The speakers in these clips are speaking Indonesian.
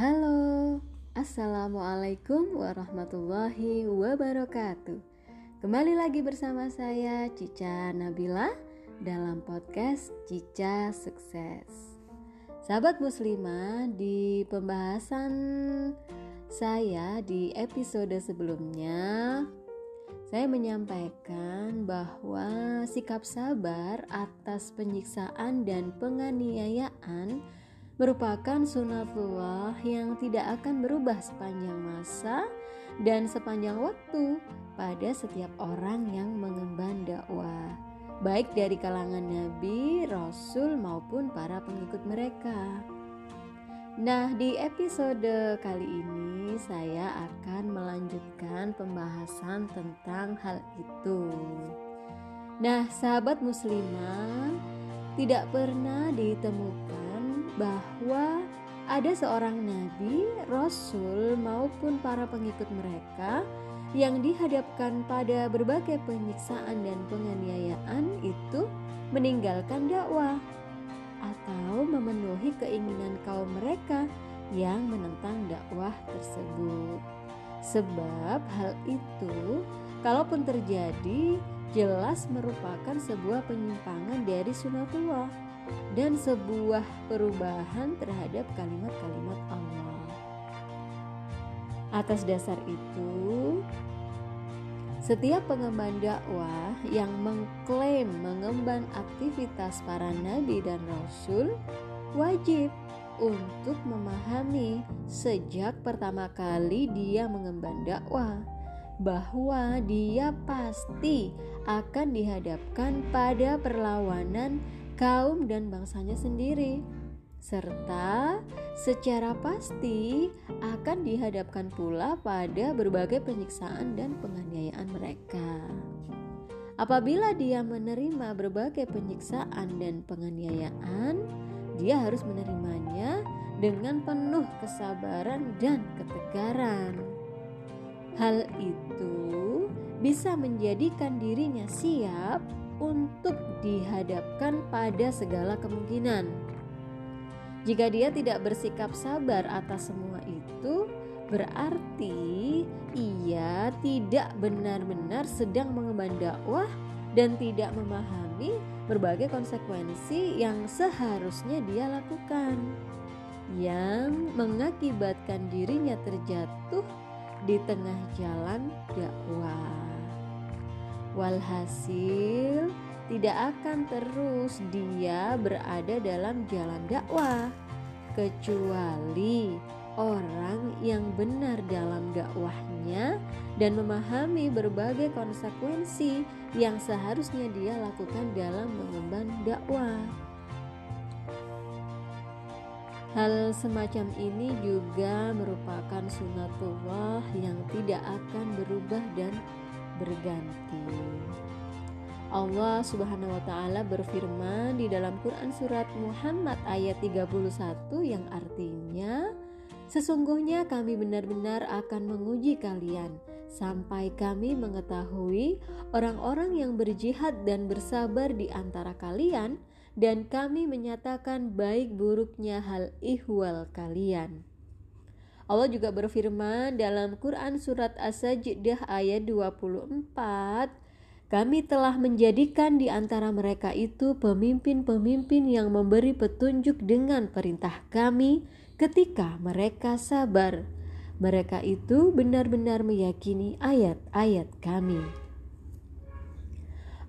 Halo, Assalamualaikum warahmatullahi wabarakatuh. Kembali lagi bersama saya Cica Nabila dalam podcast Cica Sukses. Sahabat muslimah di pembahasan saya di episode sebelumnya saya menyampaikan bahwa sikap sabar atas penyiksaan dan penganiayaan merupakan sunatullah yang tidak akan berubah sepanjang masa dan sepanjang waktu pada setiap orang yang mengemban dakwah, baik dari kalangan nabi, rasul maupun para pengikut mereka. Nah, di episode kali ini saya akan melanjutkan pembahasan tentang hal itu. Nah, sahabat muslimah, tidak pernah ditemukan bahwa ada seorang nabi, rasul, maupun para pengikut mereka yang dihadapkan pada berbagai penyiksaan dan penganiayaan itu meninggalkan dakwah atau memenuhi keinginan kaum mereka yang menentang dakwah tersebut. Sebab hal itu, kalaupun terjadi, jelas merupakan sebuah penyimpangan dari sunatullah dan sebuah perubahan terhadap kalimat-kalimat Allah. Atas dasar itu, setiap pengemban dakwah yang mengklaim mengemban aktivitas para nabi dan rasul wajib untuk memahami sejak pertama kali dia mengemban dakwah bahwa dia pasti akan dihadapkan pada perlawanan kaum dan bangsanya sendiri, serta secara pasti akan dihadapkan pula pada berbagai penyiksaan dan penganiayaan mereka. Apabila dia menerima berbagai penyiksaan dan penganiayaan, dia harus menerimanya dengan penuh kesabaran dan ketegaran. Hal itu bisa menjadikan dirinya siap untuk dihadapkan pada segala kemungkinan. Jika dia tidak bersikap sabar atas semua itu, berarti ia tidak benar-benar sedang mengemban dakwah dan tidak memahami berbagai konsekuensi yang seharusnya dia lakukan yang mengakibatkan dirinya terjatuh di tengah jalan dakwah. Walhasil, tidak akan terus dia berada dalam jalan dakwah, kecuali orang yang benar dalam dakwahnya dan memahami berbagai konsekuensi yang seharusnya dia lakukan dalam mengemban dakwah. Hal semacam ini juga merupakan sunatullah yang tidak akan berubah dan berganti. Allah Subhanahu wa taala berfirman di dalam Quran surat Muhammad ayat 31 yang artinya sesungguhnya kami benar-benar akan menguji kalian sampai kami mengetahui orang-orang yang berjihad dan bersabar di antara kalian dan kami menyatakan baik buruknya hal ihwal kalian. Allah juga berfirman dalam Quran surat As-Sajdah ayat 24 kami telah menjadikan di antara mereka itu pemimpin-pemimpin yang memberi petunjuk dengan perintah kami ketika mereka sabar. Mereka itu benar-benar meyakini ayat-ayat kami.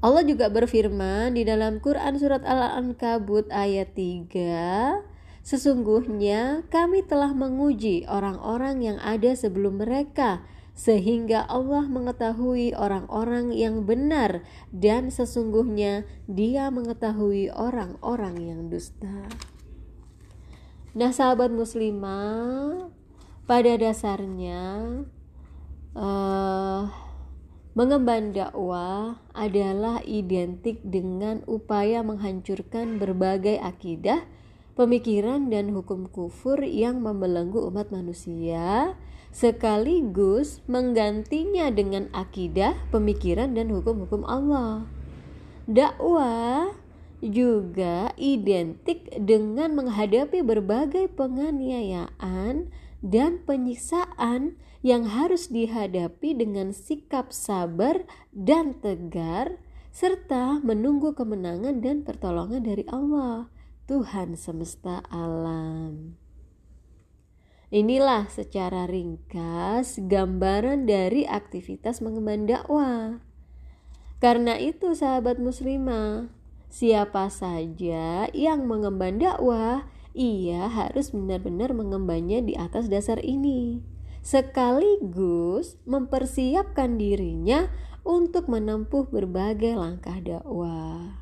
Allah juga berfirman di dalam Quran surat Al-Ankabut ayat 3 Sesungguhnya kami telah menguji orang-orang yang ada sebelum mereka, sehingga Allah mengetahui orang-orang yang benar, dan sesungguhnya Dia mengetahui orang-orang yang dusta. Nah, sahabat muslimah, pada dasarnya uh, mengemban dakwah adalah identik dengan upaya menghancurkan berbagai akidah pemikiran dan hukum kufur yang membelenggu umat manusia, sekaligus menggantinya dengan akidah, pemikiran, dan hukum-hukum Allah. Dakwah juga identik dengan menghadapi berbagai penganiayaan dan penyiksaan yang harus dihadapi dengan sikap sabar dan tegar serta menunggu kemenangan dan pertolongan dari Allah, Tuhan semesta alam. Inilah secara ringkas gambaran dari aktivitas mengemban dakwah. Karena itu sahabat muslimah, siapa saja yang mengemban dakwah, ia harus benar-benar mengembannya di atas dasar ini. Sekaligus mempersiapkan dirinya untuk menempuh berbagai langkah dakwah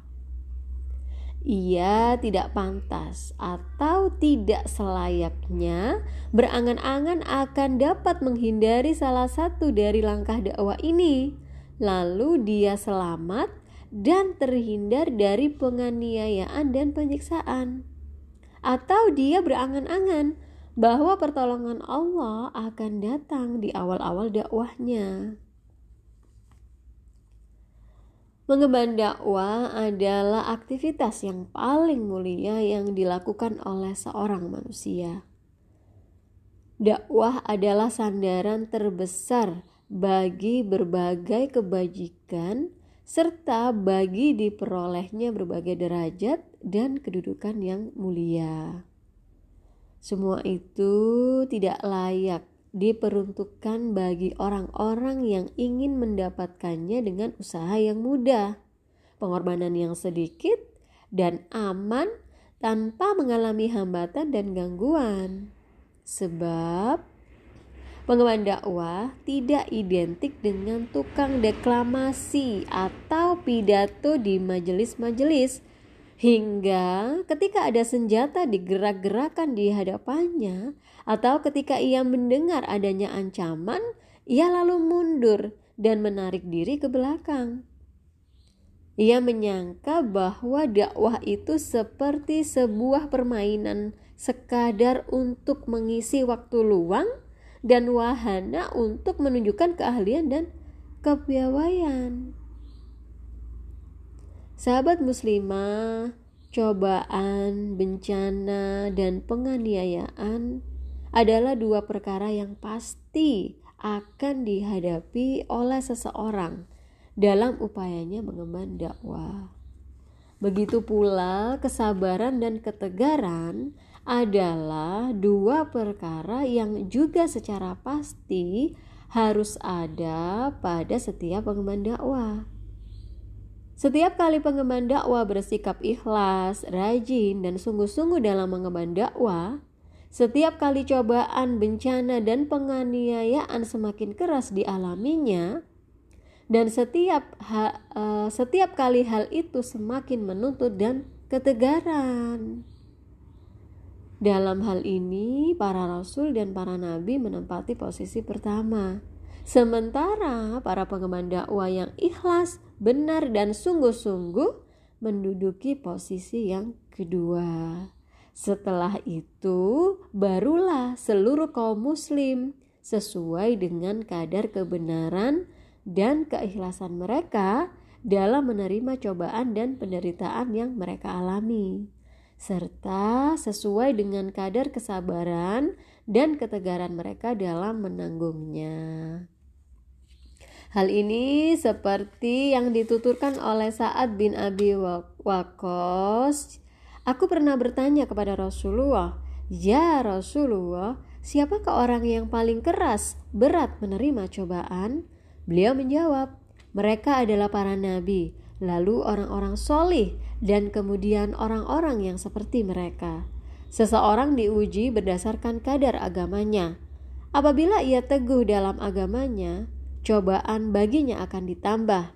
ia tidak pantas atau tidak selayaknya berangan-angan akan dapat menghindari salah satu dari langkah dakwah ini. Lalu dia selamat dan terhindar dari penganiayaan dan penyiksaan. Atau dia berangan-angan bahwa pertolongan Allah akan datang di awal-awal dakwahnya. Mengemban dakwah adalah aktivitas yang paling mulia yang dilakukan oleh seorang manusia. Dakwah adalah sandaran terbesar bagi berbagai kebajikan serta bagi diperolehnya berbagai derajat dan kedudukan yang mulia. Semua itu tidak layak diperuntukkan bagi orang-orang yang ingin mendapatkannya dengan usaha yang mudah, pengorbanan yang sedikit, dan aman tanpa mengalami hambatan dan gangguan. Sebab pengemban dakwah tidak identik dengan tukang deklamasi atau pidato di majelis-majelis hingga ketika ada senjata digerak-gerakan di hadapannya, atau ketika ia mendengar adanya ancaman, ia lalu mundur dan menarik diri ke belakang. Ia menyangka bahwa dakwah itu seperti sebuah permainan sekadar untuk mengisi waktu luang dan wahana untuk menunjukkan keahlian dan kepiawaian. Sahabat muslimah, cobaan, bencana, dan penganiayaan adalah dua perkara yang pasti akan dihadapi oleh seseorang dalam upayanya mengemban dakwah. Begitu pula kesabaran dan ketegaran adalah dua perkara yang juga secara pasti harus ada pada setiap pengemban dakwah. Setiap kali pengemban dakwah bersikap ikhlas, rajin, dan sungguh-sungguh dalam mengemban dakwah, setiap kali cobaan, bencana, dan penganiayaan semakin keras dialaminya, dan setiap ha, uh, setiap kali hal itu semakin menuntut dan ketegaran. Dalam hal ini, para rasul dan para nabi menempati posisi pertama Sementara para pengemban dakwah yang ikhlas, benar dan sungguh-sungguh menduduki posisi yang kedua. Setelah itu, barulah seluruh kaum muslim sesuai dengan kadar kebenaran dan keikhlasan mereka dalam menerima cobaan dan penderitaan yang mereka alami, serta sesuai dengan kadar kesabaran dan ketegaran mereka dalam menanggungnya. Hal ini seperti yang dituturkan oleh Sa'ad bin Abi Waqqas. Aku pernah bertanya kepada Rasulullah, "Ya Rasulullah, siapakah orang yang paling keras, berat menerima cobaan?" Beliau menjawab, "Mereka adalah para nabi, lalu orang-orang solih, dan kemudian orang-orang yang seperti mereka." Seseorang diuji berdasarkan kadar agamanya. Apabila ia teguh dalam agamanya, cobaan baginya akan ditambah.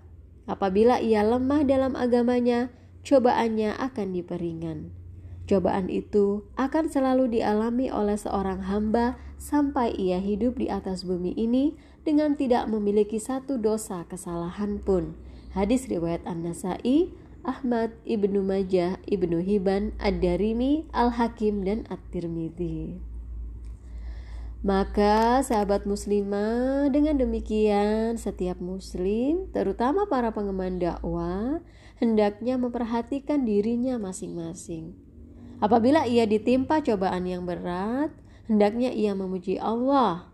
Apabila ia lemah dalam agamanya, cobaannya akan diperingan. Cobaan itu akan selalu dialami oleh seorang hamba sampai ia hidup di atas bumi ini dengan tidak memiliki satu dosa kesalahan pun. Hadis riwayat An-Nasai, Ahmad, Ibnu Majah, Ibnu Hibban, Ad-Darimi, Al-Hakim, dan At-Tirmidzi. Maka sahabat muslimah dengan demikian setiap muslim terutama para pengemban dakwah hendaknya memperhatikan dirinya masing-masing. Apabila ia ditimpa cobaan yang berat, hendaknya ia memuji Allah.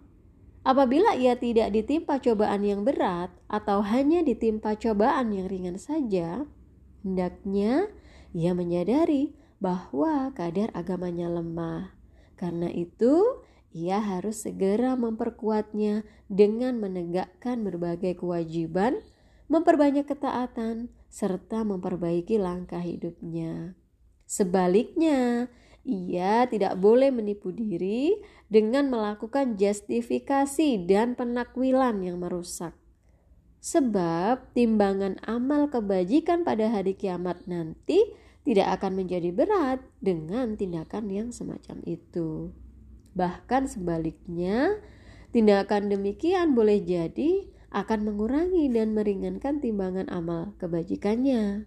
Apabila ia tidak ditimpa cobaan yang berat atau hanya ditimpa cobaan yang ringan saja, hendaknya ia menyadari bahwa kadar agamanya lemah. Karena itu, ia harus segera memperkuatnya dengan menegakkan berbagai kewajiban, memperbanyak ketaatan, serta memperbaiki langkah hidupnya. Sebaliknya, ia tidak boleh menipu diri dengan melakukan justifikasi dan penakwilan yang merusak. Sebab timbangan amal kebajikan pada hari kiamat nanti tidak akan menjadi berat dengan tindakan yang semacam itu. Bahkan sebaliknya, tindakan demikian boleh jadi akan mengurangi dan meringankan timbangan amal kebajikannya.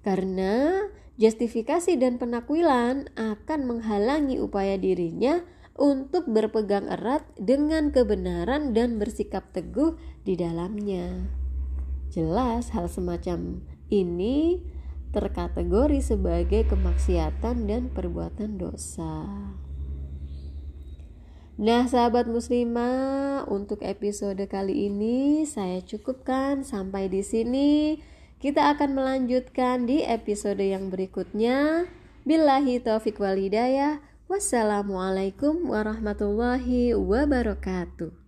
Karena Justifikasi dan penakwilan akan menghalangi upaya dirinya untuk berpegang erat dengan kebenaran dan bersikap teguh di dalamnya. Jelas hal semacam ini terkategori sebagai kemaksiatan dan perbuatan dosa. Nah, sahabat muslimah, untuk episode kali ini saya cukupkan sampai di sini. Kita akan melanjutkan di episode yang berikutnya. Billahi taufiq walidayah. Wassalamualaikum warahmatullahi wabarakatuh.